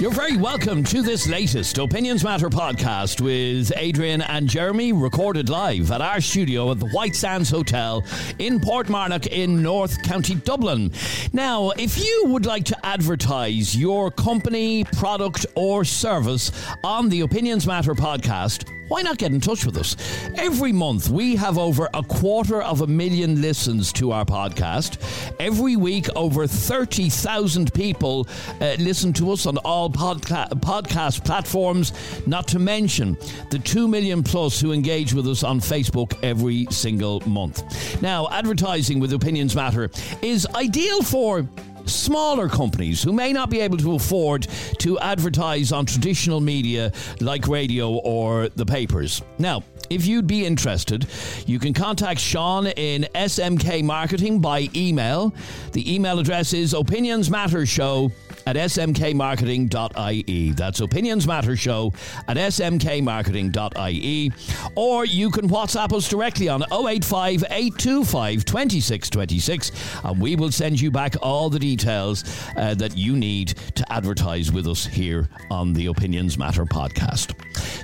You're very welcome to this latest Opinions Matter podcast with Adrian and Jeremy, recorded live at our studio at the White Sands Hotel in Portmarnock in North County Dublin. Now, if you would like to advertise your company, product, or service on the Opinions Matter podcast, why not get in touch with us? Every month, we have over a quarter of a million listens to our podcast. Every week, over 30,000 people uh, listen to us on all podca- podcast platforms, not to mention the 2 million plus who engage with us on Facebook every single month. Now, advertising with Opinions Matter is ideal for smaller companies who may not be able to afford to advertise on traditional media like radio or the papers. Now, if you'd be interested, you can contact Sean in SMK Marketing by email. The email address is opinionsmattershow at smkmarketing.ie. That's Opinions Matter Show at smkmarketing.ie. Or you can WhatsApp us directly on 085 825 2626 and we will send you back all the details uh, that you need to advertise with us here on the Opinions Matter podcast.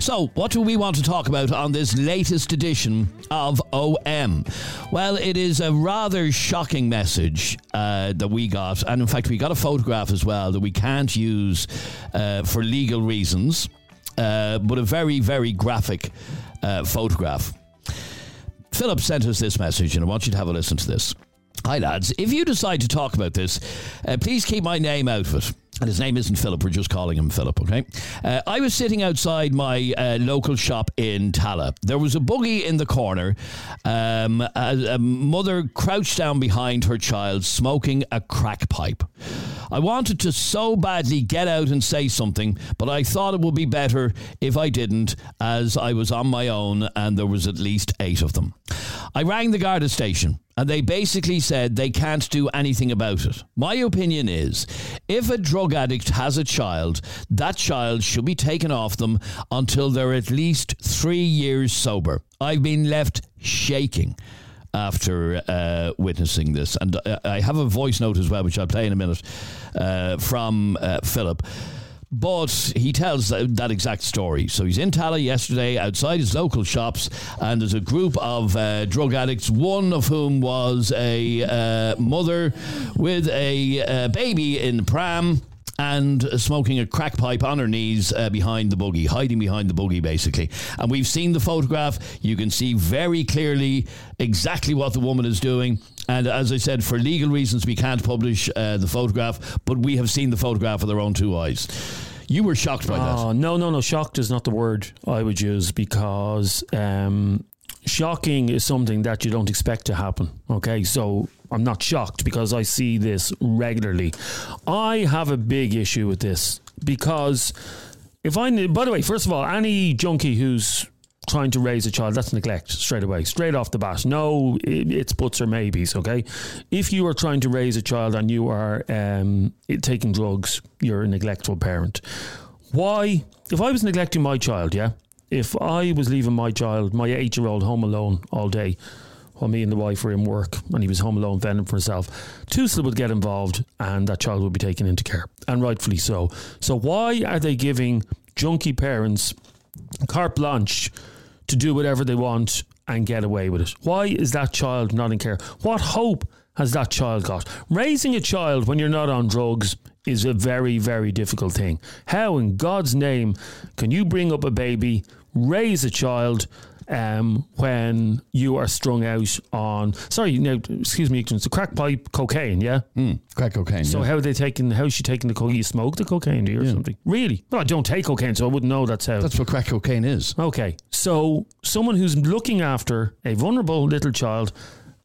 So, what do we want to talk about on this latest edition of OM? Well, it is a rather shocking message uh, that we got, and in fact, we got a photograph as well that we can't use uh, for legal reasons, uh, but a very, very graphic uh, photograph. Philip sent us this message, and I want you to have a listen to this. Hi, lads. If you decide to talk about this, uh, please keep my name out of it. And his name isn't Philip, we're just calling him Philip, okay? Uh, I was sitting outside my uh, local shop in Tallaght. There was a buggy in the corner. Um, a, a mother crouched down behind her child, smoking a crack pipe. I wanted to so badly get out and say something, but I thought it would be better if I didn't, as I was on my own and there was at least eight of them. I rang the Garda station and they basically said they can't do anything about it. My opinion is if a drug addict has a child, that child should be taken off them until they're at least three years sober. I've been left shaking after uh, witnessing this. And uh, I have a voice note as well, which I'll play in a minute, uh, from uh, Philip. But he tells that exact story. So he's in Tallaght yesterday outside his local shops, and there's a group of uh, drug addicts, one of whom was a uh, mother with a uh, baby in the pram and smoking a crack pipe on her knees uh, behind the buggy, hiding behind the buggy, basically. And we've seen the photograph. You can see very clearly exactly what the woman is doing. And as I said, for legal reasons, we can't publish uh, the photograph, but we have seen the photograph with our own two eyes. You were shocked by that. Oh, no, no, no. Shocked is not the word I would use because um, shocking is something that you don't expect to happen. Okay, so I'm not shocked because I see this regularly. I have a big issue with this because if I, by the way, first of all, any junkie who's trying to raise a child, that's neglect straight away, straight off the bat. No, it's buts or maybes, okay? If you are trying to raise a child and you are um, taking drugs, you're a neglectful parent. Why? If I was neglecting my child, yeah, if I was leaving my child, my eight year old, home alone all day, while me and the wife were in work and he was home alone fending for himself, TUSLA would get involved and that child would be taken into care, and rightfully so. So, why are they giving junkie parents carte blanche to do whatever they want and get away with it? Why is that child not in care? What hope has that child got? Raising a child when you're not on drugs is a very, very difficult thing. How, in God's name, can you bring up a baby, raise a child, um, when you are strung out on sorry now excuse me it's a crack pipe cocaine yeah? Mm, crack cocaine so yeah. how are they taking how's she taking the cocaine? You smoke the cocaine do you or yeah. something? Really? Well I don't take cocaine so I wouldn't know that's how that's what crack cocaine is. Okay so someone who's looking after a vulnerable little child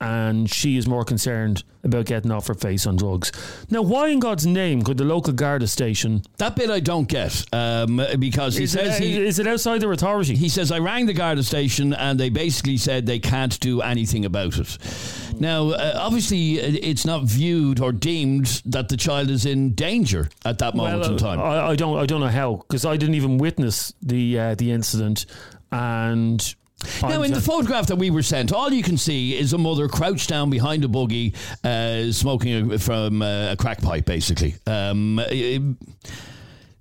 and she is more concerned about getting off her face on drugs. Now, why in God's name could the local Garda station? That bit I don't get um, because he is says it, he is it outside their authority? He says I rang the Garda station and they basically said they can't do anything about it. Now, uh, obviously, it's not viewed or deemed that the child is in danger at that moment well, in time. I, I, don't, I don't know how because I didn't even witness the uh, the incident. And now, in the photograph that we were sent, all you can see is a mother crouched down behind a buggy, uh, smoking a, from uh, a crack pipe, basically. Um, it,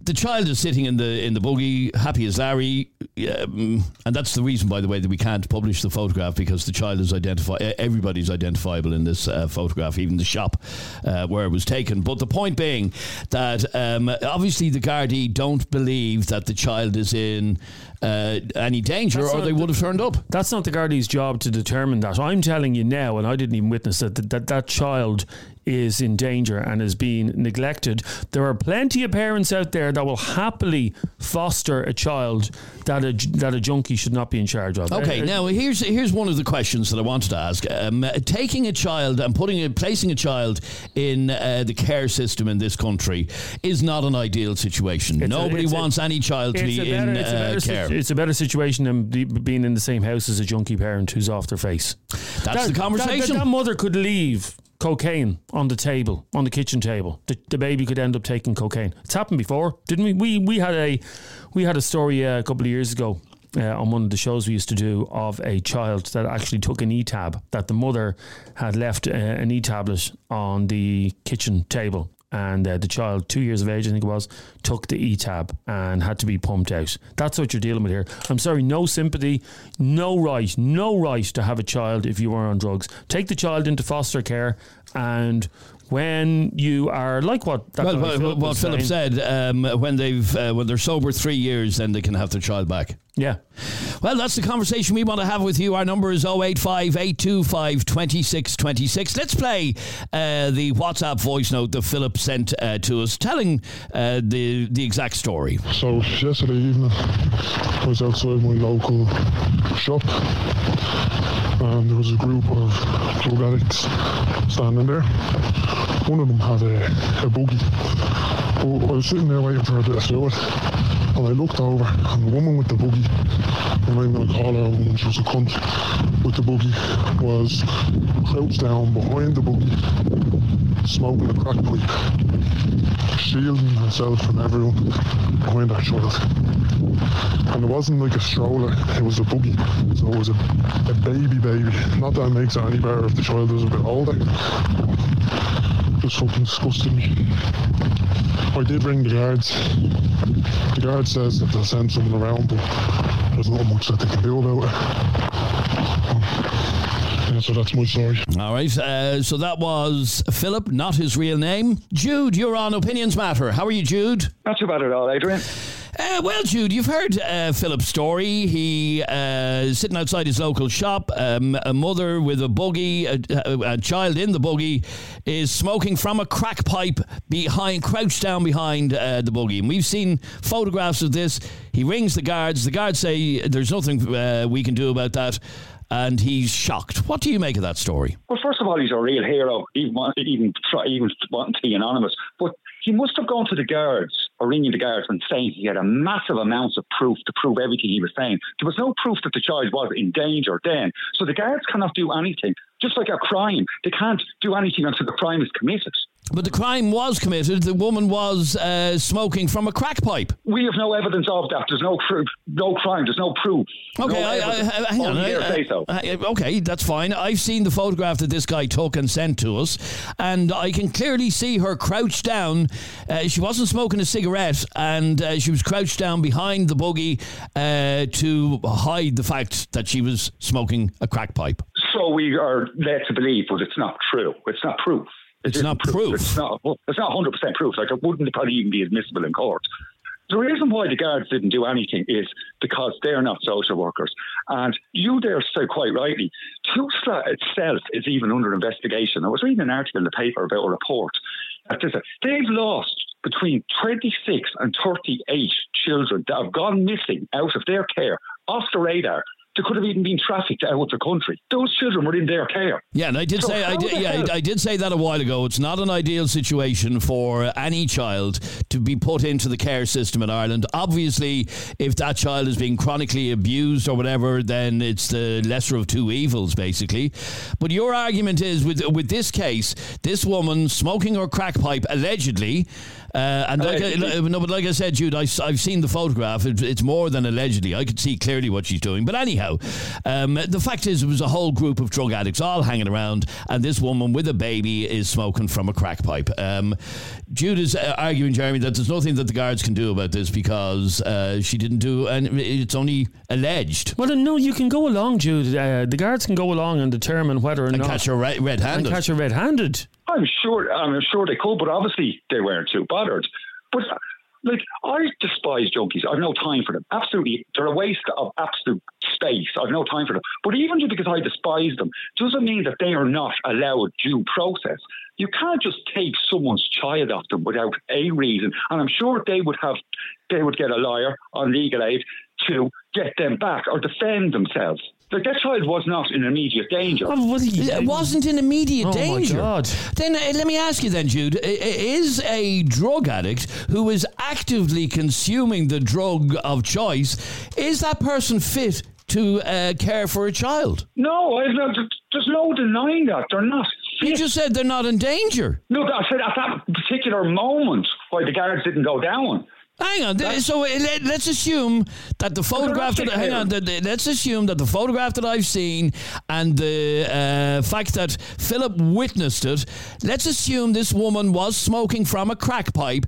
the child is sitting in the in the buggy, happy as Larry, um, and that's the reason, by the way, that we can't publish the photograph because the child is identified. Everybody's identifiable in this uh, photograph, even the shop uh, where it was taken. But the point being that um, obviously the Gardaí don't believe that the child is in uh, any danger, that's or they would have turned up. That's not the Gardaí's job to determine that. I'm telling you now, and I didn't even witness that that, that, that child is in danger and is being neglected. There are plenty of parents out there that will happily foster a child that a that a junkie should not be in charge of. Okay, uh, now here's here's one of the questions that I wanted to ask. Um, taking a child and putting a, placing a child in uh, the care system in this country is not an ideal situation. Nobody a, wants any child to be better, in uh, care. it's a better situation than being in the same house as a junkie parent who's off their face. That's that, the conversation. That, that, that mother could leave cocaine on the table, on the kitchen table. The, the, baby could end up taking cocaine. It's happened before, didn't we? We we had a we had a story uh, a couple of years ago uh, on one of the shows we used to do of a child that actually took an e-tab that the mother had left uh, an e-tablet on the kitchen table and uh, the child, two years of age, I think it was, took the E-tab and had to be pumped out. That's what you're dealing with here. I'm sorry, no sympathy, no right, no right to have a child if you are on drugs. Take the child into foster care and when you are like what well, well, Philip what Philip said um, when they've uh, when they're sober three years then they can have their child back. Yeah. Well that's the conversation we want to have with you. Our number is 085 825 2626 let's play uh, the WhatsApp voice note that Philip sent uh, to us telling uh, the the exact story. So yesterday evening I was outside my local shop and there was a group of drug addicts standing there. One of them had a, a. I was sitting there waiting for a bit of fluid, and I looked over, and the woman with the buggy, I'm not going to call her she was a cunt, with the buggy, was crouched down behind the buggy, smoking a crack pipe, shielding herself from everyone behind that child. And it wasn't like a stroller, it was a buggy. So it was a, a baby baby. Not that it makes it any better if the child is a bit older. Just fucking disgusted me. I did ring the guards. The guard says that they'll send someone around, but there's not much that they can do about it so that's my story. All right. Uh, so that was Philip, not his real name. Jude, you're on Opinions Matter. How are you, Jude? Not too bad at all, Adrian. Uh, well, Jude, you've heard uh, Philip's story. He uh, sitting outside his local shop. Um, a mother with a buggy, a, a, child in the buggy, is smoking from a crack pipe behind, crouched down behind uh, the buggy. And we've seen photographs of this. He rings the guards. The guards say there's nothing uh, we can do about that and he's shocked. What do you make of that story? Well, first of all, he's a real hero, even even even wanting to be anonymous. But he must have gone to the guards ringing the guards and saying he had a massive amount of proof to prove everything he was saying. There was no proof that the child was in danger then. So the guards cannot do anything. Just like a crime, they can't do anything until the crime is committed. But the crime was committed. The woman was uh, smoking from a crack pipe. We have no evidence of that. There's no proof, no crime. There's no proof. Okay, no I, I, hang on. I, so. okay, that's fine. I've seen the photograph that this guy took and sent to us, and I can clearly see her crouched down. Uh, she wasn't smoking a cigarette, and uh, she was crouched down behind the buggy uh, to hide the fact that she was smoking a crack pipe. So we are led to believe, but it's not true. It's not proof. It's not proof. proof. It's not. It's not 100 percent proof. Like it wouldn't probably even be admissible in court. The reason why the guards didn't do anything is because they're not social workers. And you there said quite rightly, TUSLA itself is even under investigation. I was reading an article in the paper about a report that says they've lost between 26 and 38 children that have gone missing out of their care off the radar they could have even been trafficked out of the country. Those children were in their care. Yeah, and I did so say I did, yeah, I did say that a while ago. It's not an ideal situation for any child to be put into the care system in Ireland. Obviously, if that child is being chronically abused or whatever, then it's the lesser of two evils, basically. But your argument is with with this case, this woman smoking her crack pipe allegedly Uh, and like, Uh, I- no, but like I said, Jude, I, have seen the photograph. It, it's more than allegedly. I could see clearly what she's doing. But anyhow, um, the fact is, it was a whole group of drug addicts all hanging around, and this woman with a baby is smoking from a crack pipe. Um, Jude is uh, arguing, Jeremy, that there's nothing that the guards can do about this because uh, she didn't do, and it's only alleged. Well, no, you can go along, Jude. Uh, the guards can go along and determine whether or And not catch her red- and red-handed. catch her red-handed. I'm sure. I'm sure they could, but obviously they weren't too bothered. But like, I despise junkies. I've no time for them. Absolutely, they're a waste of absolute space. I've no time for them. But even just because I despise them doesn't mean that they are not allowed due process. You can't just take someone's child off them without a reason. And I'm sure they would have, they would get a lawyer on legal aid to get them back or defend themselves. Like that child was not in immediate danger. Oh, was he? It wasn't in immediate Oh, my danger. God. Then uh, let me ask you then, Jude, i- i- is a drug addict who is actively consuming the drug of choice, is that person fit to uh, care for a child? No, I've no, there's no denying that. They're not. You just said they're not in danger. No, I said at that particular moment why the guards didn't go down. Hang on. So uh, let, let's assume that the photograph. That, hang on. that- that- let's assume that the photograph that I've seen and the uh, fact that Philip witnessed it. Let's assume this woman was smoking from a crack pipe.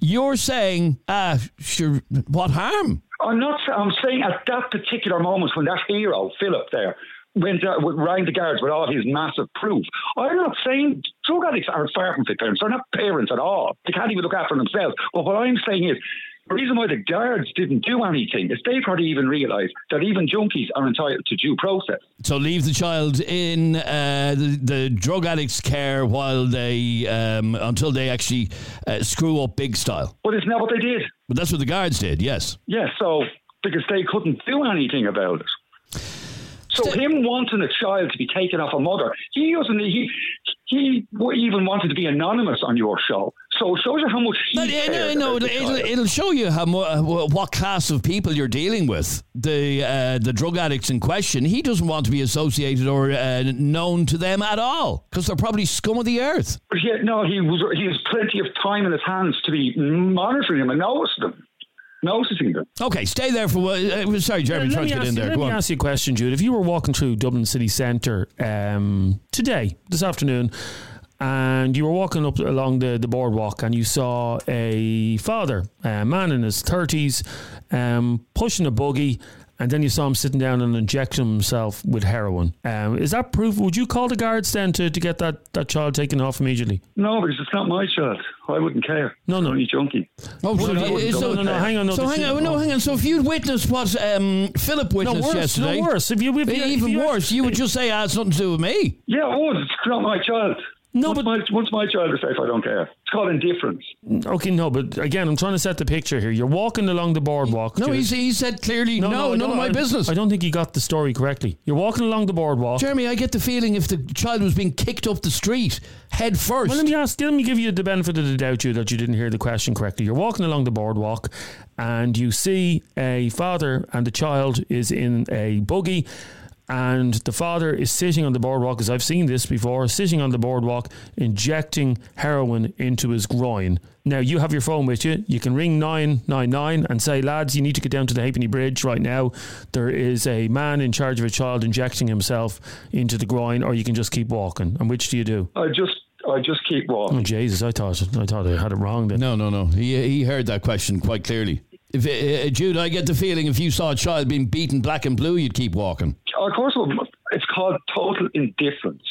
You're saying, ah, sure. What harm? I'm not. I'm saying at that particular moment when that hero Philip there went uh, rang the guards with all his massive proof. I'm not saying drug addicts are far from fit parents. They're not parents at all. They can't even look after themselves. But what I'm saying is. The reason why the guards didn't do anything is they probably even realised that even junkies are entitled to due process. So leave the child in uh, the, the drug addict's care while they um, until they actually uh, screw up big style. But isn't that what they did? But that's what the guards did. Yes. Yeah, so because they couldn't do anything about it. So him wanting a child to be taken off a mother, he doesn't. He he even wanted to be anonymous on your show. So it shows you how much. but uh, no, no, it'll, it'll show you how mu- uh, what class of people you're dealing with. The uh, the drug addicts in question, he doesn't want to be associated or uh, known to them at all because they're probably scum of the earth. No, he was. He has plenty of time in his hands to be monitoring them and noticing them, noticing them. Okay, stay there for. Uh, sorry, Jeremy, Let trying to get ask in you- there. Let Go me on. ask you a question, Jude. If you were walking through Dublin city centre um, today, this afternoon, and you were walking up along the, the boardwalk and you saw a father, a man in his 30s, um, pushing a buggy, and then you saw him sitting down and injecting himself with heroin. Um, is that proof? Would you call the guards then to, to get that, that child taken off immediately? No, because it's not my child. I wouldn't care. No, no. Only junkie. Oh, so, Well, I you- wouldn't so- no, no, no, hang on. No, so hang on, no, hang on. So if you'd witnessed what um, Philip No, witnessed worse, yesterday, no, worse. If you, if you, if even you worse, you would just say, "Ah, it's nothing to do with me." Yeah, oh, it's not my child. No, once but- my, once my child is safe, I don't care. It's called indifference. Okay, no, but again, I'm trying to set the picture here. You're walking along the boardwalk. No, he's, he said clearly, no, I none of my I- business. I don't think he got the story correctly. You're walking along the boardwalk. Jeremy, I get the feeling if the child was being kicked up the street head first. Well, let me ask. Let me give you the benefit of the doubt, you that you didn't hear the question correctly. You're walking along the boardwalk, and you see a father and the child is in a buggy, and the father is sitting on the boardwalk, as I've seen this before, sitting on the boardwalk, injecting heroin into his groin. Now you have your phone with you. You can ring nine nine nine and say, lads, you need to get down to the Halfpenny Bridge right now. There is a man in charge of a child injecting himself into the groin, or you can just keep walking. And which do you do? I just, I just keep walking. Oh Jesus! I thought I thought I had it wrong. Then no, no, no. He, he heard that question quite clearly. If uh, Jude, I get the feeling if you saw a child being beaten black and blue, you'd keep walking. Of course, it's called total indifference.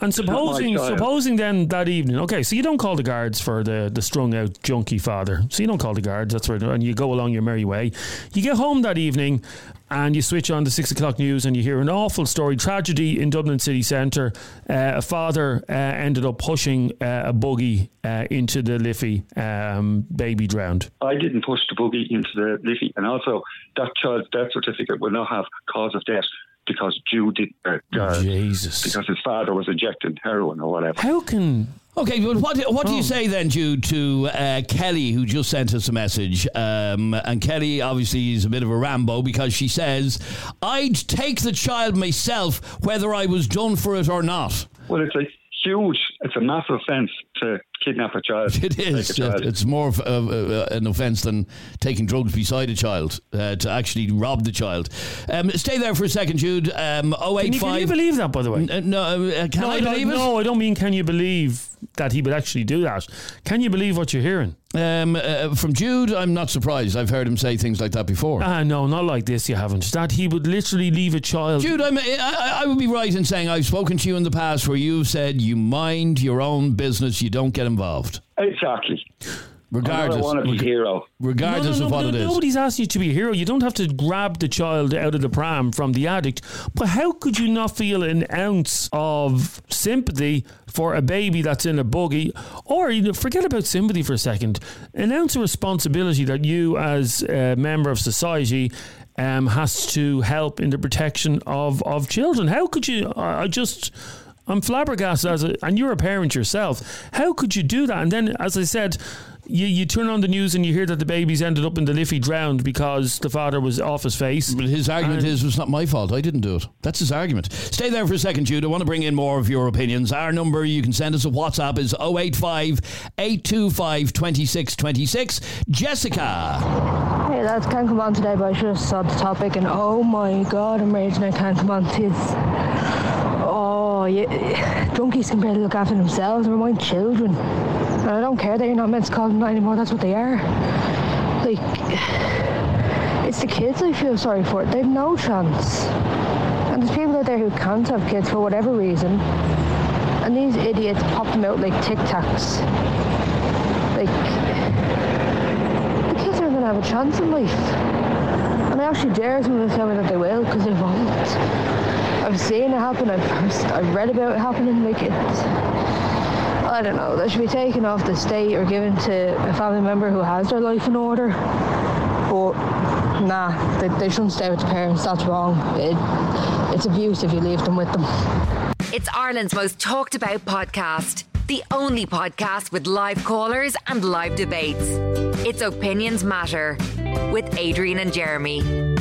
And supposing supposing then that evening, okay, so you don't call the guards for the the strung out junkie father. So you don't call the guards. That's right, and you go along your merry way. You get home that evening. And you switch on the six o'clock news, and you hear an awful story: tragedy in Dublin city centre. Uh, a father uh, ended up pushing uh, a buggy uh, into the Liffey. Um, baby drowned. I didn't push the buggy into the Liffey, and also that child's death certificate will not have cause of death because Jude did uh, uh, Jesus! because his father was injecting heroin or whatever. How can Okay, but what what do Oh. you say then, Jude, to uh, Kelly, who just sent us a message? Um, and Kelly obviously is a bit of a Rambo because she says, "I'd take the child myself, whether I was done for it or not." Well, it's a huge, it's a massive offence to kidnap a child. It is. Child. It's more of uh, uh, an offence than taking drugs beside a child uh, to actually rob the child. Um, stay there for a second, Jude. Um, Can you, can you believe that, by the way? Uh, no, uh, can no, I don't- believe it? No, I don't mean can you believe that he would actually do that. Can you believe what you're hearing? Um, uh, from Jude, I'm not surprised. I've heard him say things like that before. Ah, no, not like this. You haven't. That he would literally leave a child. Jude, I'm, I, I would be right in saying I've spoken to you in the past where you've said you mind your own business, you don't get involved, Exactly. regardless, I want to be reg- hero. regardless no, no, of what no, it is. Nobody's asking you to be a hero. You don't have to grab the child out of the pram from the addict. But how could you not feel an ounce of sympathy for a baby that's in a buggy? Or you know, forget about sympathy for a second. An ounce of responsibility that you, as a member of society, um, has to help in the protection of, of children. How could you? I I just. I'm flabbergasted as a, and you're a parent yourself. How could you do that? And then, as I said, you, you turn on the news and you hear that the baby's ended up in the Liffey drowned because the father was off his face. But his argument And- is it's not my fault. I didn't do it. That's his argument. Stay there for a second, Jude. I want to bring in more of your opinions. Our number, you can send us a WhatsApp, is 085 825 2626. Jessica. Hey lads, can't come on today, but I just saw the topic and oh my god, I'm raging I can't come on to this. Oh, yeah, drunkies can barely look after themselves, never mind children. And I don't care that you're not meant to call them that anymore, that's what they are. Like, it's the kids I feel sorry for. They've no chance. And there's people out there who can't have kids for whatever reason. And these idiots pop them out like tic tacs. Like, the kids aren't going to have a chance in life. And I actually dare someone to tell me that they will, because they won't. I've seen it happen, I've, I've read about it happening, like it's... I don't know, they should be taken off the state or given to a family member who has their life in order. But, nah, they, they shouldn't stay with the parents, that's wrong. It, it's abuse if you leave them with them. It's Ireland's most talked about podcast. The only podcast with live callers and live debates. It's Opinions Matter with Adrian and Jeremy.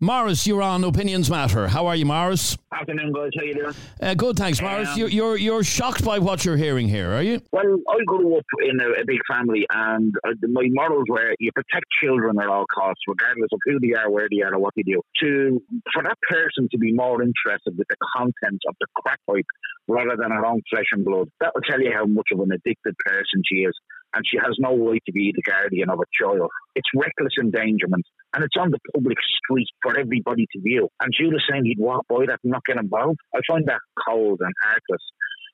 Morris, you're on Opinions Matter. How are you, Morris? Afternoon, guys. How you doing? Uh, good, thanks, Morris. Um, You're, you're, you're shocked by what you're hearing here, are you? Well, I grew up in a, a big family, and uh, my morals were you protect children at all costs, regardless of who they are, where they are, or what they do. To for that person to be more interested with the content of the crack pipe rather than her own flesh and blood, that will tell you how much of an addicted person she is. And she has no right to be the guardian of a child. It's reckless endangerment, and it's on the public street for everybody to view. And Judah saying he'd walk by that and not get involved, I find that cold and heartless.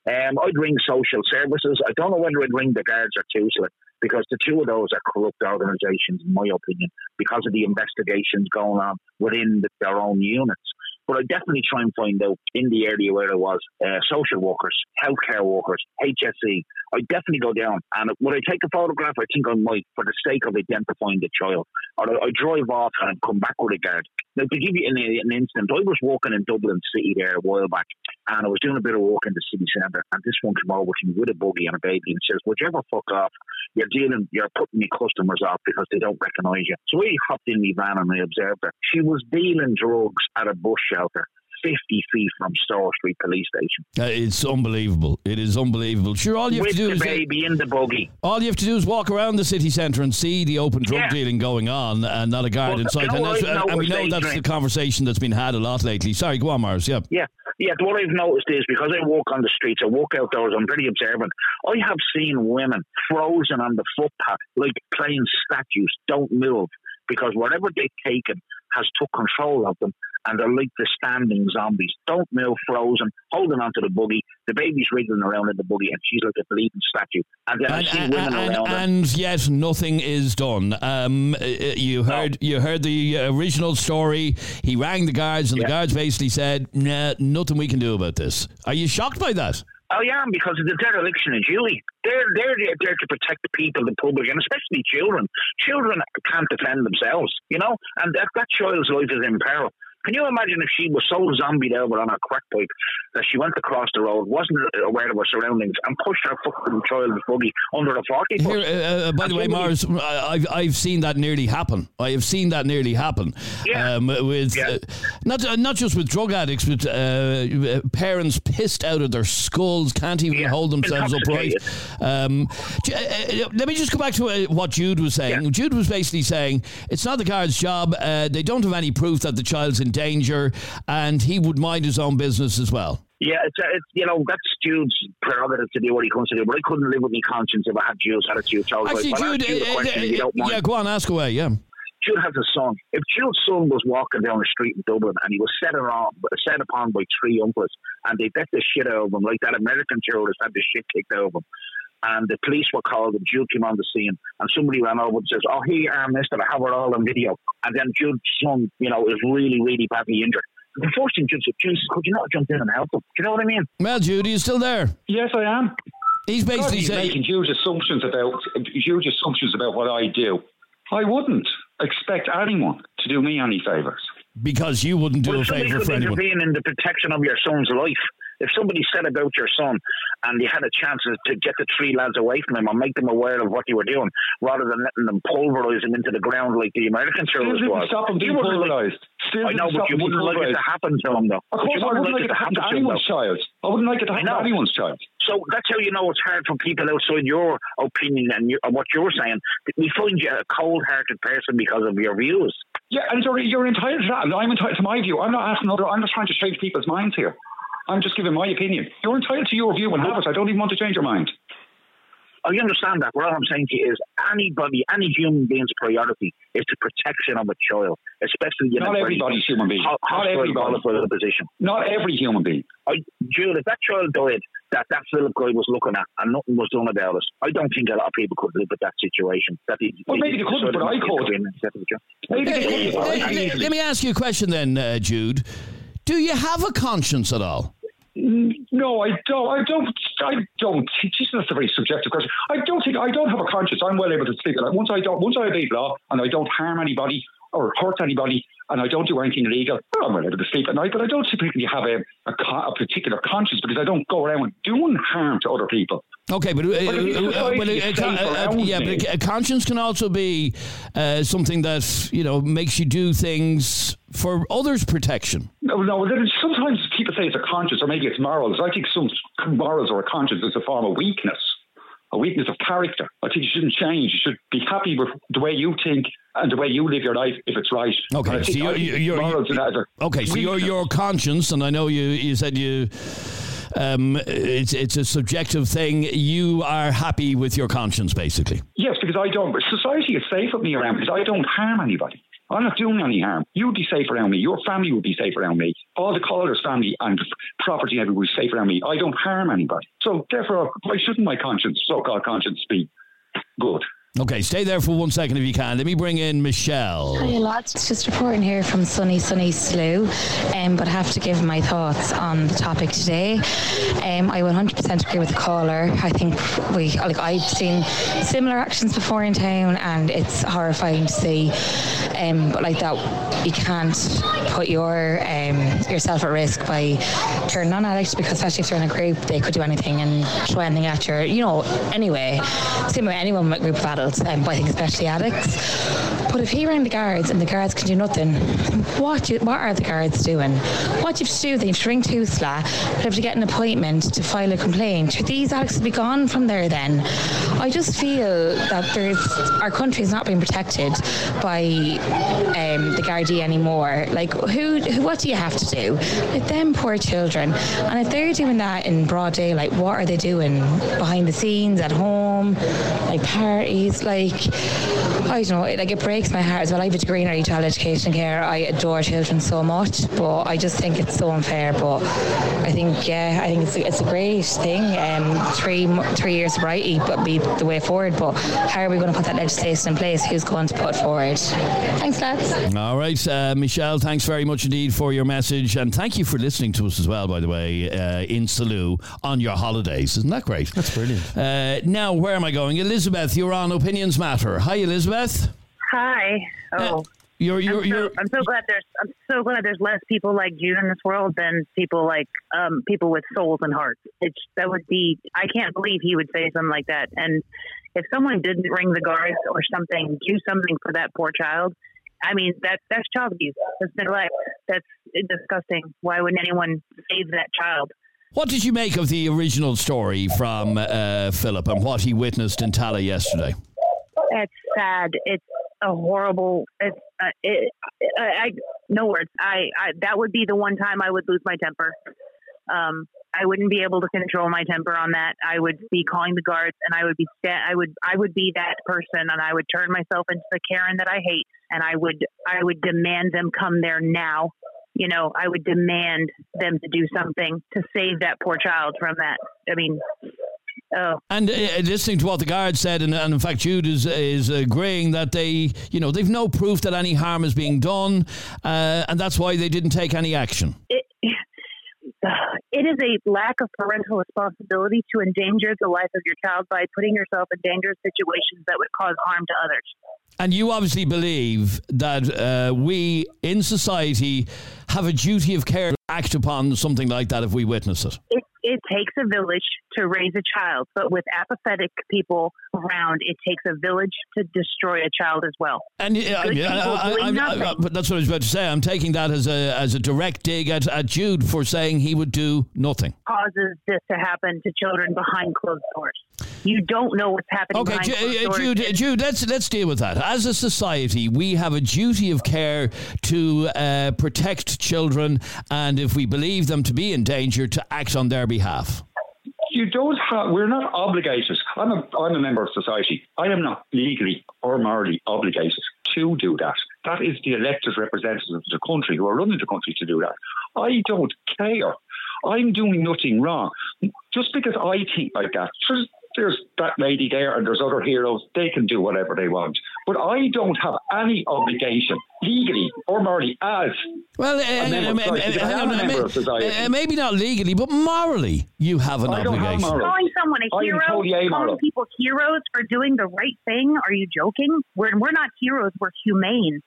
Um, I'd ring social services. I don't know whether I'd ring the guards or TUSLA because the two of those are corrupt organisations, in my opinion, because of the investigations going on within the, their own units. But I definitely try and find out in the area where I was uh, social workers, healthcare workers, HSE. I definitely go down and would I take a photograph? I think I might for the sake of identifying the child. Or I, drive off and come back with a guard. Now, to give you an, an instant, I was walking in Dublin City there a while back and I was doing a bit of walk in the city centre and this one came over to me with a buggy and a baby and says, Would you ever fuck off? You're dealing, you're putting me customers off because they don't recognise you. So I hopped in my van and I observed her. She was dealing drugs at a bus shelter. 50 feet from Store Street Police Station. Uh, it's unbelievable. It is unbelievable. Sure, all you have With to do the is baby in the buggy. all you have to do is walk around the city centre and see the open drug Yeah. dealing going on, and not a guard Well, inside. you know and, what and we know that's the conversation that's been had a lot lately. Sorry, go on, Mars. Yeah. Yeah, yeah. What I've noticed is because I walk on the streets, I walk outdoors. I'm pretty observant. I have seen women frozen on the footpath, like plain statues, don't move because whatever they've taken has took control of them, and they're like the standing zombies. Don't move, frozen, holding onto the buggy. The baby's wriggling around in the buggy, and she's like a bleeding statue. And then And, I see and, women and, around her. and yet nothing is done. Um, uh, you heard you heard the original story. He rang the guards, and the guards basically said, "Nah, nothing we can do about this." Are you shocked by that? I am because of the dereliction of duty. They're, they're there there to protect the people, the public, and especially children. Children can't defend themselves, you know, and that, that child's life is in peril. Can you imagine if she was so zombied over on a crack pipe that she went across the road, wasn't aware of her surroundings, and pushed her fucking child's buggy under a 40 Here, uh, uh, by the way, Mars, I've, I've seen that nearly happen. I have seen that nearly happen. Yeah. Um, with Yeah. uh, not uh, not just with drug addicts, but uh, parents pissed out of their skulls, can't even Yeah. hold themselves upright. Um, uh, let me just go back to what Jude was saying. Yeah. Jude was basically saying it's not the guard's job. Uh, they don't have any proof that the child's in danger, and he would mind his own business as well. Yeah, it's, uh, it's you know that's Jude's prerogative to do what he wants to do, but I couldn't live with my conscience if I had Jude's attitude. So I was Actually, like, well, Jude, ask you the uh, question, uh, yeah, go on, ask away. Yeah. Jude has a son. If Jude's son was walking down the street in Dublin and he was set on, set upon by three uncles and they bet the shit out of him, like that American terrorist had the shit kicked out of him, and the police were called and Jude came on the scene and somebody ran over and says, "Oh, here, uh, Mister, I have it all on video," and then Jude's son, you know, is really, really badly injured. The first thing Jude said, "Jesus, could you not jump in and help him?" Do you know what I mean? Well, Jude, are you still there? Yes, I am. He's basically he's saying. making huge assumptions about huge assumptions about what I do. I wouldn't expect anyone to do me any favors. Because you wouldn't do Well, a if somebody favour could for anyone. intervene in the protection of your son's life. If somebody said about your son and you had a chance to get the three lads away from him and make them aware of what you were doing, rather than letting them pulverise him into the ground like the American didn't was. stop him being pulverised. Still I know, but you wouldn't like it to happen to him, though. Of course, I wouldn't like it to happen to anyone's child. I wouldn't like it to happen to anyone's child. So that's how you know it's hard for people outside your opinion and, what you're saying. We find you a cold-hearted person because of your views. Yeah, and you're, you're entitled to that, I'm entitled to my view. I'm not asking other. I'm just trying to change people's minds here. I'm just giving my opinion. You're entitled to your view and have it. I don't even want to change your mind. I understand that. What I'm saying to you is anybody, any human being's priority is the protection of a child, especially in Not a very everybody's human being. ho- Not everybody. position. Not every human being. I, Jude, if that child died that that Philip guy was looking at and nothing was done about it, I don't think a lot of people could live with that situation. That he, Well, maybe they couldn't, but I could. Maybe they Hey, couldn't, but I hey, can hey, easily. let me ask you a question then, uh, Jude. Do you have a conscience at all? No, I don't. I don't. I don't. Jesus, that's a very subjective question. I don't think I don't have a conscience. I'm well able to sleep. Like once I don't, once I obey law and I don't harm anybody or hurt anybody, and I don't do anything illegal, I'm well able to sleep at night. But I don't typically have a a, a particular conscience because I don't go around doing harm to other people. Okay, but, uh, if uh, uh, but, uh, uh, yeah, me- but a conscience can also be uh, something that you know makes you do things for others' protection. No, no. Sometimes people say it's a conscience or maybe it's morals. I think some morals or a conscience is a form of weakness, a weakness of character. I think you shouldn't change. You should be happy with the way you think and the way you live your life if it's right. Okay, so you're- you're- you're- morals and that is Okay, so your your conscience, and I know you you said you. Um, it's it's a subjective thing. You are happy with your conscience, basically. Yes, because I don't. Society is safe with me around because I don't harm anybody. I'm not doing any harm. You'd be safe around me. Your family would be safe around me. All the callers' family and property be safe around me. I don't harm anybody. So therefore, why shouldn't my conscience, so-called conscience, be good? Okay, stay there for one second if you can. Let me bring in Michelle. Hi lads, just reporting here from sunny, sunny Salou, um, but I have to give my thoughts on the topic today. Um, I 100% agree with the caller. I think we, like, I've seen similar actions before in town, and it's horrifying to see. Um, but like that, you can't put your um, yourself at risk by turning on addicts because especially if they're in a group, they could do anything and throw anything at you. You know, anyway, same way anyone with a group of adults, um, but I think especially addicts. But if he rang the guards and the guards can do nothing, what what are the guards doing? What do you have to do? They have to ring Tusla, they have to get an appointment to file a complaint. Should these addicts be gone from there then? I just feel that there's our country is not being protected by um, the Gardaí anymore. Like who, who? What do you have to do with them poor children? And if they're doing that in broad daylight, what are they doing behind the scenes at home, like parties? Like I don't know. Like it breaks my heart as well. I have a degree in early child education care. I adore children so much, but I just think it's so unfair. But I think yeah, I think it's a, it's a great thing. Um, three three years sobriety, but be the way forward. But how are we going to put that legislation in place? Who's going to put it forward? Thanks, lads. All right, uh, Michelle, thanks very much indeed for your message. And thank you for listening to us as well, by the way, uh, in Salou on your holidays. Isn't that great? That's brilliant. Uh, now, where am I going? Elizabeth, you're on Opinions Matter. Hi, Elizabeth. Hi. Oh, You're, you're, I'm, so, you're, I'm so glad there's I'm so glad there's less people like Jude in this world than people like um, people with souls and hearts. It's that would be I can't believe he would say something like that. And if someone didn't ring the guards or something, do something for that poor child. I mean that that's child abuse. That's neglect. That's disgusting. Why wouldn't anyone save that child? what did you make of the original story from uh, Philip and what he witnessed in Tallaght yesterday? It's sad. It's a horrible. It's uh, it, I, I no words. I, I that would be the one time I would lose my temper. Um, I wouldn't be able to control my temper on that. I would be calling the guards, and I would be sta- I would I would be that person, and I would turn myself into the Karen that I hate, and I would I would demand them come there now. You know, I would demand them to do something to save that poor child from that. I mean, oh, And uh, listening to what the guard said, and, and in fact, Jude is is agreeing that they, you know, they've no proof that any harm is being done, uh, and that's why they didn't take any action. it, it is a lack of parental responsibility to endanger the life of your child by putting yourself in dangerous situations that would cause harm to others. And you obviously believe that uh, we in society have a duty of care to act upon something like that if we witness it. It, it takes a village to raise a child, but with apathetic people around, it takes a village to destroy a child as well. And uh, yeah, I, doing I, I, but that's what I was about to say. I'm taking that as a as a direct dig at, at Jude for saying he would do nothing. Causes this to happen to children behind closed doors. You don't know what's happening Okay, behind Ju- closed uh, doors. Jude, Jude, let's let's deal with that. As a society, we have a duty of care to uh, protect children, and if we believe them to be in danger, to act on their behalf. You don't have, we're not obligated. I'm a, I'm a member of society. I am not legally or morally obligated to do that. That is the elected representatives of the country who are running the country to do that. I don't care. I'm doing nothing wrong. Just because I think like that, there's that lady there and there's other heroes, they can do whatever they want. But I don't have any obligation, legally or morally, as Well, uh, member uh, of society. Uh, hang I am on, a member of society. maybe not legally, but morally, you have an I don't have obligation. moral. calling someone a hero, totally amoral. calling people heroes for doing the right thing. Are you joking? We're we're not heroes. We're humane.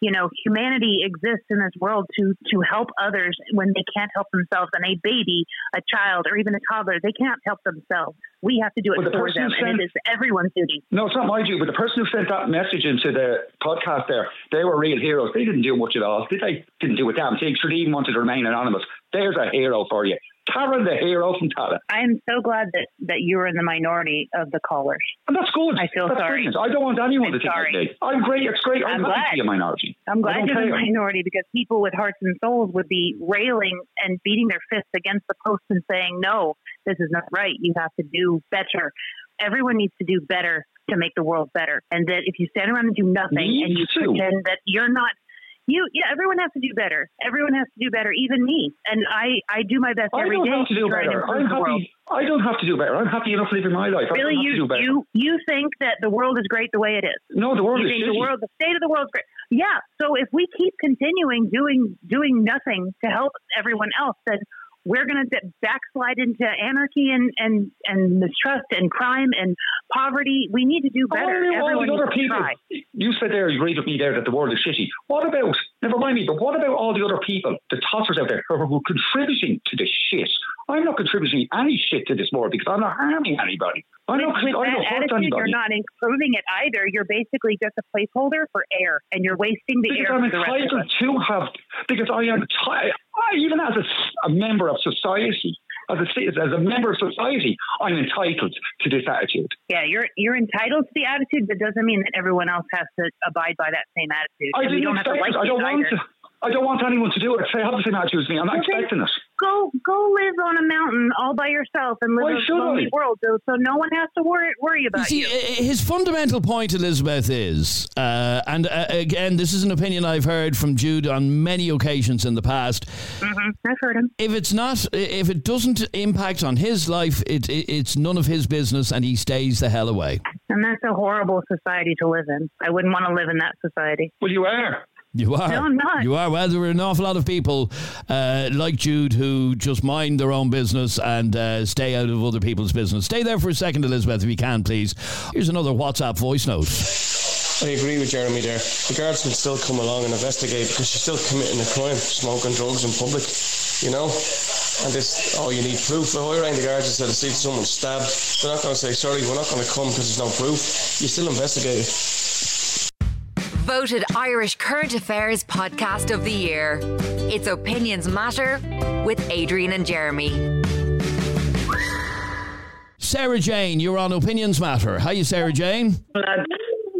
You know, humanity exists in this world to to help others when they can't help themselves. And a baby, a child, or even a toddler, they can't help themselves. We have to do it Well, the for them, who and it is everyone's duty. No, it's not my duty, but the person who sent that message into the podcast there, they were real heroes. They didn't do much at all, did they? Didn't do a damn thing. Even wanted to remain anonymous. There's a hero for you. Karen, the hero from Tallaght. I am so glad that that you are in the minority of the callers. And that's good. I feel that's sorry. Brilliant. I don't want anyone I'm to think sorry. like me. I'm great. It's great. I'm, I'm glad. to be a minority. I'm glad you're the minority because people with hearts and souls would be railing and beating their fists against the post and saying, no, this is not right. You have to do better. Everyone needs to do better to make the world better. And that if you stand around and do nothing and you Needs to. pretend that you're not, you, yeah, everyone has to do better. Everyone has to do better, even me. And I, I do my best I every don't day have to do better. I'm happy. I don't have to do better. I'm happy enough living my life. I Really, don't you do better. you you think that the world is great the way it is? no, the world you is think shitty. the world, the state of the world is great. Yeah. So if we keep continuing doing doing nothing to help everyone else, then we're going to backslide into anarchy and, and, and mistrust and crime and poverty. We need to do better. All, all Everyone the other people. try. You said there, you agreed with me there that the world is shitty. What about, never mind me, but what about all the other people, the tossers out there who are contributing to the shit? I'm not contributing any shit to this world because I'm not harming anybody. I'm With, not, with I don't that attitude, anybody. you're not improving it either. You're basically just a placeholder for air, and you're wasting the because air I'm rest of entitled to have, because I am, ti- I, even as a, a member of society, as a, as a member of society, I'm entitled to this attitude. Yeah, you're you're entitled to the attitude, but doesn't mean that everyone else has to abide by that same attitude. I didn't don't have to like. I don't want either. to. I don't want anyone to do it. Say, have the same attitude as me. I'm not Well, then- expecting it. Go go live on a mountain all by yourself and live Why a lonely I? world, so, so no one has to worry worry You about see, you. uh, his fundamental point, Elizabeth, is, uh, and uh, again, this is an opinion I've heard from Jude on many occasions in the past. hmm I've heard him. If it's not, if it doesn't impact on his life, it, it, it's none of his business, and he stays the hell away. And that's a horrible society to live in. I wouldn't want to live in that society. Well, you are. You are. No, I'm not. You are. Well, there are an awful lot of people uh, like Jude who just mind their own business and uh, stay out of other people's business. Stay there for a second, Elizabeth, if you can, please. Here's another WhatsApp voice note. I agree with Jeremy there. The guards can still come along and investigate because she's still committing a crime, smoking drugs in public, you know? And this, oh, you need proof. If I rang the guards and said, I see someone stabbed, they're not going to say, sorry, we're not going to come because there's no proof. You still investigate it. Voted Irish Current Affairs Podcast of the Year. It's Opinions Matter with Adrian and Jeremy. Sarah Jane, you're on Opinions Matter. How you, Sarah Jane? Lads.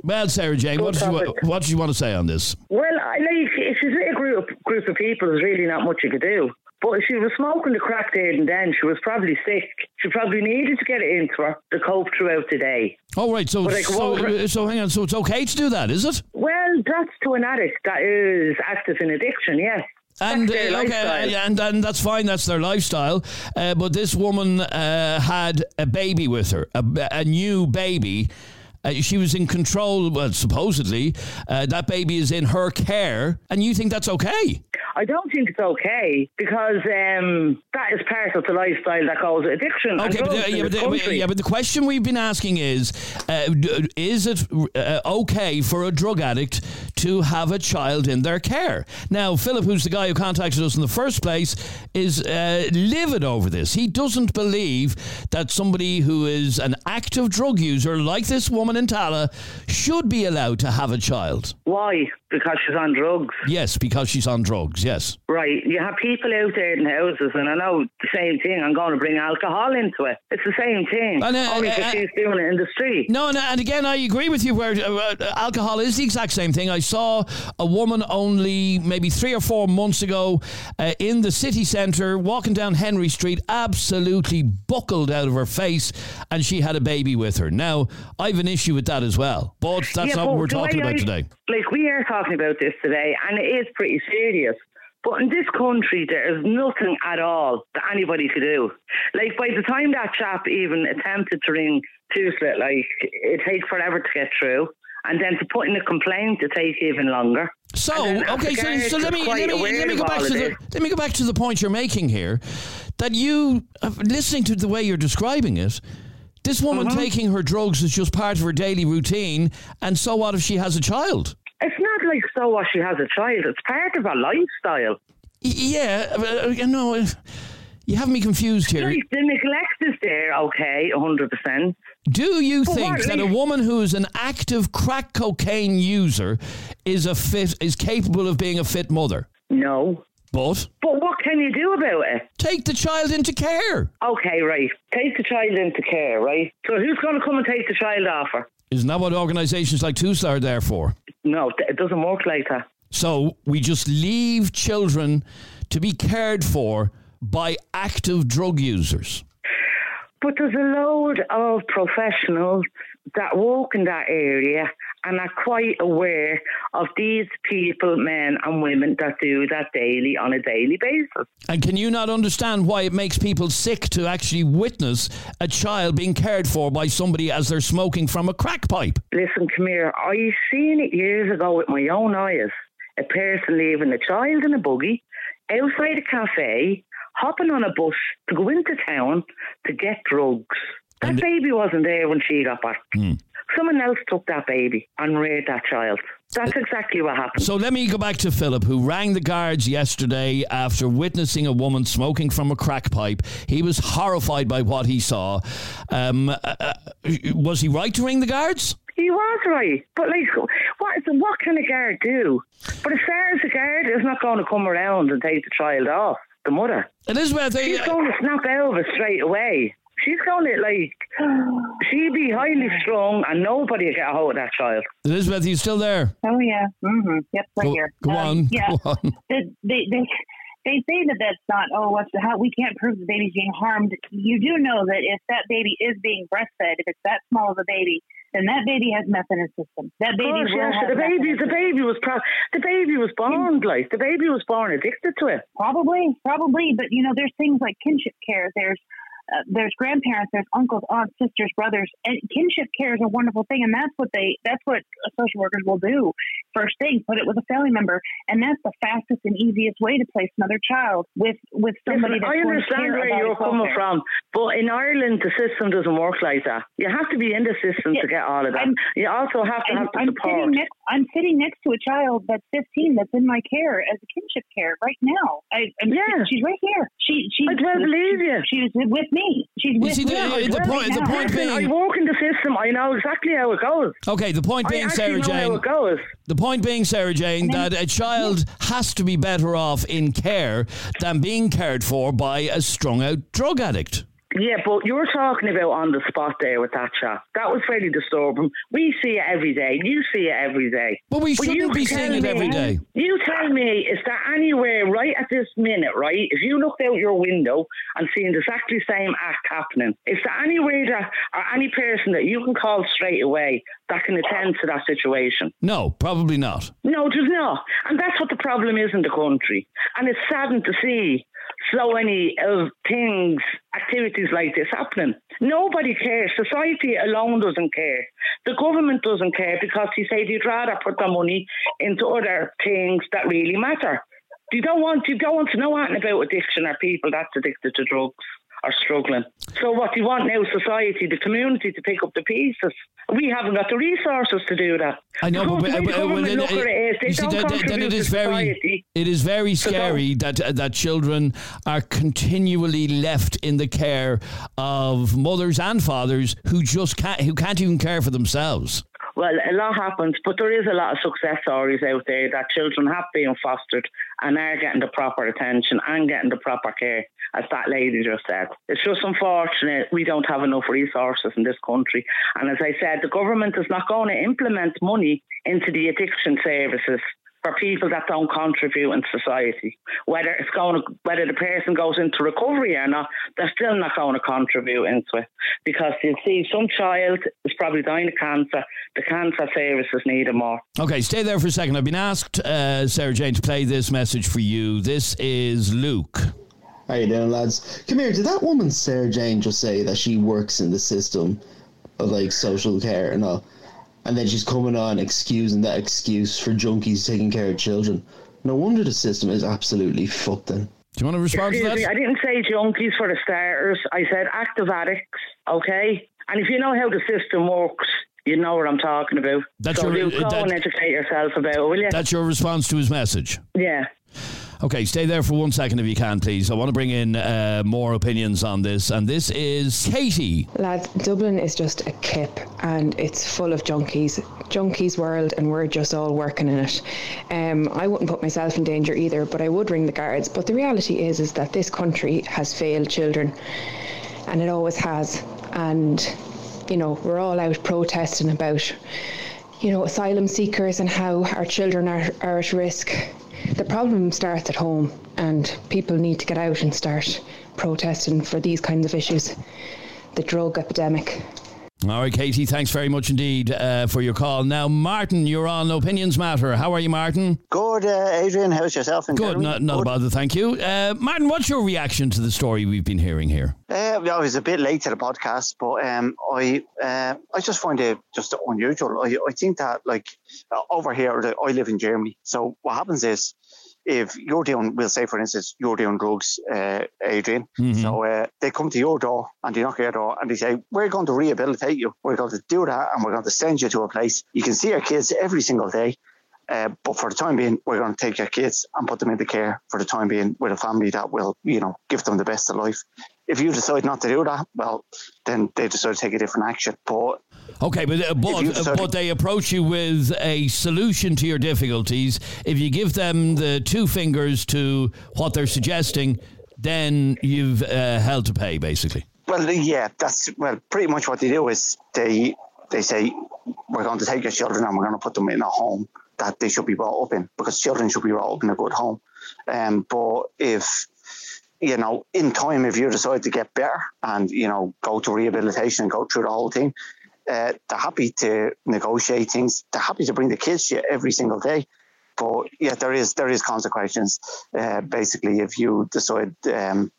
Well, Sarah Jane, what did, you, what did you want to say on this? Well, I like if she's a group group of people, there's really not much you could do. But she was smoking the crack there and then, she was probably sick. She probably needed to get it into her to cope throughout the day. Oh, right. So, so, so hang on. So it's okay to do that, is it? Well, that's to an addict that is active in addiction, yes. And That's uh, okay, and, and that's fine. That's their lifestyle. Uh, but this woman uh, had a baby with her, a, a new baby. Uh, she was in control. Well, supposedly, uh, that baby is in her care, and you think that's okay? I don't think it's okay because um, that is part of the lifestyle that causes addiction. Okay, but, uh, yeah, but, uh, yeah, but the question we've been asking is: uh, Is it uh, okay for a drug addict to have a child in their care? Now, Philip, who's the guy who contacted us in the first place, is uh, livid over this. He doesn't believe that somebody who is an active drug user, like this woman in Tallaght, should be allowed to have a child. Why? Because she's on drugs. Yes, because she's on drugs. Yes. Right. You have people out there in houses, and I know the same thing. I'm going to bring alcohol into it. It's the same thing. And, uh, Only because uh, she's doing it in the street. No, and, and again, I agree with you. Where uh, uh, alcohol is the exact same thing. I saw a woman only maybe three or four months ago uh, in the city centre walking down Henry Street, absolutely buckled out of her face, and she had a baby with her. Now, I've an issue with that as well, but that's Yeah, not but what we're talking about I- today. Like we are talking about this today, and it is pretty serious. But in this country, there is nothing at all that anybody could do. Like by the time that chap even attempted to ring Tusla, like it takes forever to get through. And then to put in a complaint, it takes even longer. So okay, so, so let me let me, let me go back to the let me go back to the point you're making here. That you, uh, listening to the way you're describing it, this woman Mm-hmm. taking her drugs is just part of her daily routine, and so what if she has a child? It's not like so what she has a child. It's part of her lifestyle. Yeah, uh, you know, uh, you have me confused here. Like, the neglect is there, okay, 100%. Do you But think what- that a woman who is an active crack cocaine user is a fit is capable of being a fit mother? No. But But what can you do about it? take the child into care. Okay, right. Take the child into care, right? So who's going to come and take the child off her? Isn't that what organisations like TUSLA are there for? No, th- it doesn't work like that. So we just leave children to be cared for by active drug users. But there's a load of professionals that work in that area and are quite aware of these people, men and women, that do that daily on a daily basis. And can you not understand why it makes people sick to actually witness a child being cared for by somebody as they're smoking from a crack pipe? Listen, come here. I seen it years ago with my own eyes. A person leaving a child in a buggy outside a cafe, hopping on a bus to go into town to get drugs. That baby wasn't there when she got back. Hmm. Someone else took that baby and reared that child. That's exactly what happened. So let me go back to Philip, who rang the guards yesterday after witnessing a woman smoking from a crack pipe. He was horrified by what he saw. Um, uh, uh, was he right to ring the guards? He was right, but like, what what can a guard do? But as far as the guard is not going to come around and take the child off the mother, Elizabeth, she's going to snap it straight away. She's going it like, she'd be highly strong, and nobody will get a hold of that child. Elizabeth, you still there? Oh yeah. Mm-hmm. Yep. Right Go- here. go Um, on, Yeah. go on. The- They they they say that that's not. Oh, what's the, how we can't prove the baby's being harmed. You do know that if that baby is being breastfed, if it's that small of a baby, then that baby has meth in his system. That baby course, will yes, have the baby, the baby was pro- the baby was born like the baby was born addicted to it. Probably, probably, but you know, there's things like kinship care. There's uh, there's grandparents, there's uncles, aunts, sisters, brothers, and kinship care is a wonderful thing, and that's what they that's what social workers will do. First thing, put it with a family member, and that's the fastest and easiest way to place another child with with somebody. Listen, that's I going to understand where you're coming welfare. from, but in Ireland the system doesn't work like that. You have to be in the system to get all of that. I'm- you also have to I'm, have the I'm support. sitting next. I'm sitting next to a child that's 15 that's in my care as a kinship care right now. I, I'm, Yeah. she's right here. She she. I well believe you. She's with me. She's with see, me. the- right the point- the now. point Listen, being- I work in the system. I know exactly how it goes. Okay, the point being, actually Sarah know how Jane. it goes. The point being, Sarah Jane, that a child has to be better off in care than being cared for by a strung out drug addict. Yeah, but you're talking about on the spot there with that chap. That was very disturbing. We see it every day. You see it every day. But we But shouldn't you be seeing it every day. You tell me, is there anywhere right at this minute, right? If you looked out your window and seen the exactly same act happening, is there anywhere that or any person that you can call straight away that can attend to that situation? No, probably not. No, there's not. And that's what the problem is in the country. And it's saddening to see so many of things, activities like this happening. Nobody cares. Society alone doesn't care. The government doesn't care because they say they'd rather put the money into other things that really matter. You don't want you don't want to know anything about addiction or people that's addicted to drugs or struggling. So what you want now, society, the community to pick up the pieces? We haven't got the resources to do that. I know, but, the but, uh, well, then, look at it you see, then, then- it is very, society. it is very scary that uh, that children are continually left in the care of mothers and fathers who just can't, who can't even care for themselves. Well, a lot happens, but there is a lot of success stories out there that children have been fostered and are getting the proper attention and getting the proper care, as that lady just said. It's just unfortunate we don't have enough resources in this country. And as I said, the government is not going to implement money into the addiction services for people that don't contribute in society. Whether it's going to, whether the person goes into recovery or not, they're still not going to contribute into it. Because you see, some child is probably dying of cancer. The cancer services need them more. Okay, stay there for a second. I've been asked, uh, Sarah Jane, to play this message for you. This is Luke. How you doing, lads? Come here. Did that woman Sarah Jane just say that she works in the system of like social care and all, and then she's coming on excusing that excuse for junkies taking care of children? No wonder the system is absolutely fucked. Then. Do you want to respond Excuse me, I didn't say junkies for the starters. I said active addicts, okay? And if you know how the system works, you know what I'm talking about. That's so your- Luke, go that- and educate yourself about it, will you? That's your response to his message. yeah. Okay, stay there for one second if you can, please. I want to bring in uh, more opinions on this, and this is Katie. Lads, Dublin is just a kip and it's full of junkies. Junkies world and we're just all working in it. Um, I wouldn't put myself in danger either, but I would ring the guards. But the reality is is that this country has failed children and it always has. And, you know, we're all out protesting about, you know, asylum seekers and how our children are, are at risk. The problem starts at home and people need to get out and start protesting for these kinds of issues the drug epidemic. All right, Katie, thanks very much indeed uh, for your call. Now, Martin, you're on Opinions Matter. How are you, Martin? Good, uh, Adrian. How's yourself? And Good, not, not a bother, thank you. Uh, Martin, what's your reaction to the story we've been hearing here? Uh, I was a bit late to the podcast, but um, I uh, I just find it just unusual. I, I think that like uh, over here, I live in Germany, so what happens is if you're doing, we'll say for instance, you're doing drugs, uh, Adrian. Mhm. So uh, they come to your door and they knock at your door and they say, "We're going to rehabilitate you. We're going to do that, and we're going to send you to a place you can see your kids every single day." Uh, but for the time being, we're going to take your kids and put them into care for the time being with a family that will, you know, give them the best of life. If you decide not to do that, well, then they decide to take a different action. But Okay, but uh, but, uh, but they approach you with a solution to your difficulties. If you give them the two fingers to what they're suggesting, then you've uh, hell to pay, basically. Well, yeah, that's well, pretty much what they do is they they say we're going to take your children and we're going to put them in a home that they should be brought up in because children should be brought up in a good home. Um, but if you know, in time, if you decide to get better and you know go to rehabilitation and go through the whole thing, uh, they're happy to negotiate things. They're happy to bring the kids to you every single day. But yeah, there is there is consequences. Uh, basically, if you decide um,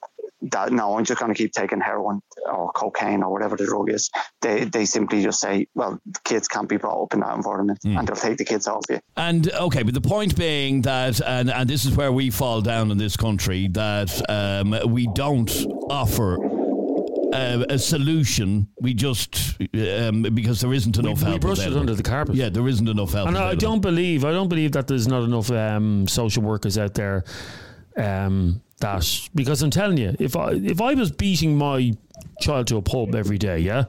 that no, I'm just going to keep taking heroin or cocaine or whatever the drug is. They they simply just say, well, kids can't be brought up in that environment, Hmm. and they'll take the kids off you. And okay, but the point being that, and, and this is where we fall down in this country, that um, we don't offer uh, a solution. We just um, because there isn't enough we help. brush it under the carpet. Yeah, there isn't enough help. And I don't believe I don't believe that there's not enough um, social workers out there um, that because I'm telling you, if I if I was beating my child to a pulp every day, yeah,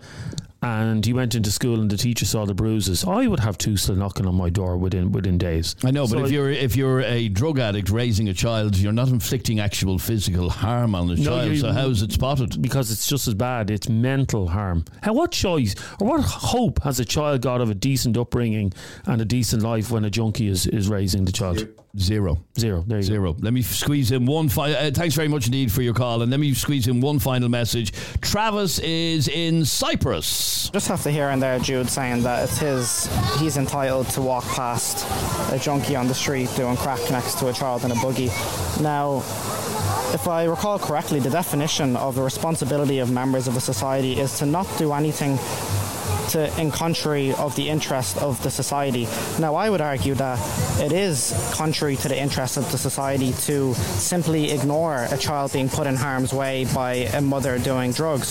and he went into school and the teacher saw the bruises, I would have Tusla knocking on my door within within days. I know, but So if I- you're if you're a drug addict raising a child, you're not inflicting actual physical harm on the No, child. So how is it spotted? Because it's just as bad. It's mental harm. How what choice or what hope has a child got of a decent upbringing and a decent life when a junkie is, is raising the child? Zero. Zero. There you Zero. Let me squeeze in one final. Uh, thanks very much indeed for your call, and let me squeeze in one final message. Travis is in Cyprus. Just have to hear in there Jude saying that it's his, he's entitled to walk past a junkie on the street doing crack next to a child in a buggy. Now, if I recall correctly, the definition of the responsibility of members of a society is to not do anything to in contrary of the interest of the society. Now, I would argue that it is contrary to the interest of the society to simply ignore a child being put in harm's way by a mother doing drugs.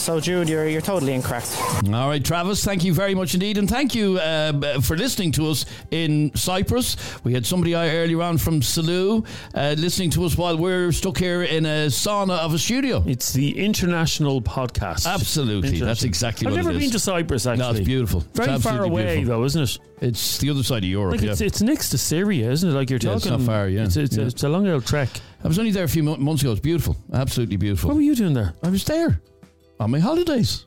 So, Jude, you're, you're totally incorrect. All right, Travis, thank you very much indeed. And thank you uh, for listening to us in Cyprus. We had somebody earlier on from Salou uh, listening to us while we're stuck here in a sauna of a studio. It's the international podcast. Absolutely. That's International. exactly I've what never it is. been to Cyprus, actually. No, it's beautiful. It's Very far away, beautiful. though, isn't it? It's the other side of Europe, Like yeah. it's, it's next to Syria, isn't it? Like you're Yeah, talking. it's not far, yeah. It's, it's, Yeah. it's a long old trek. I was only there a few months ago. It's beautiful. Absolutely beautiful. What were you doing there? I was there on my holidays.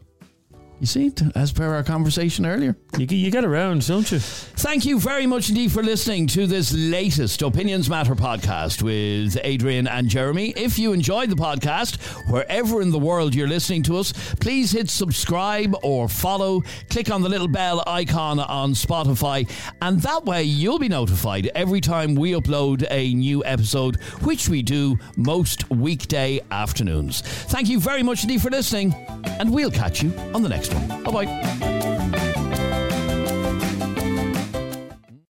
You see, as per our conversation earlier. You, you get around, don't you? Thank you very much indeed for listening to this latest Opinions Matter podcast with Adrian and Jeremy. If you enjoyed the podcast, wherever in the world you're listening to us, please hit subscribe or follow. Click on the little bell icon on Spotify, and that way you'll be notified every time we upload a new episode, which we do most weekday afternoons. Thank you very much indeed for listening, and we'll catch you on the next one. Bye bye.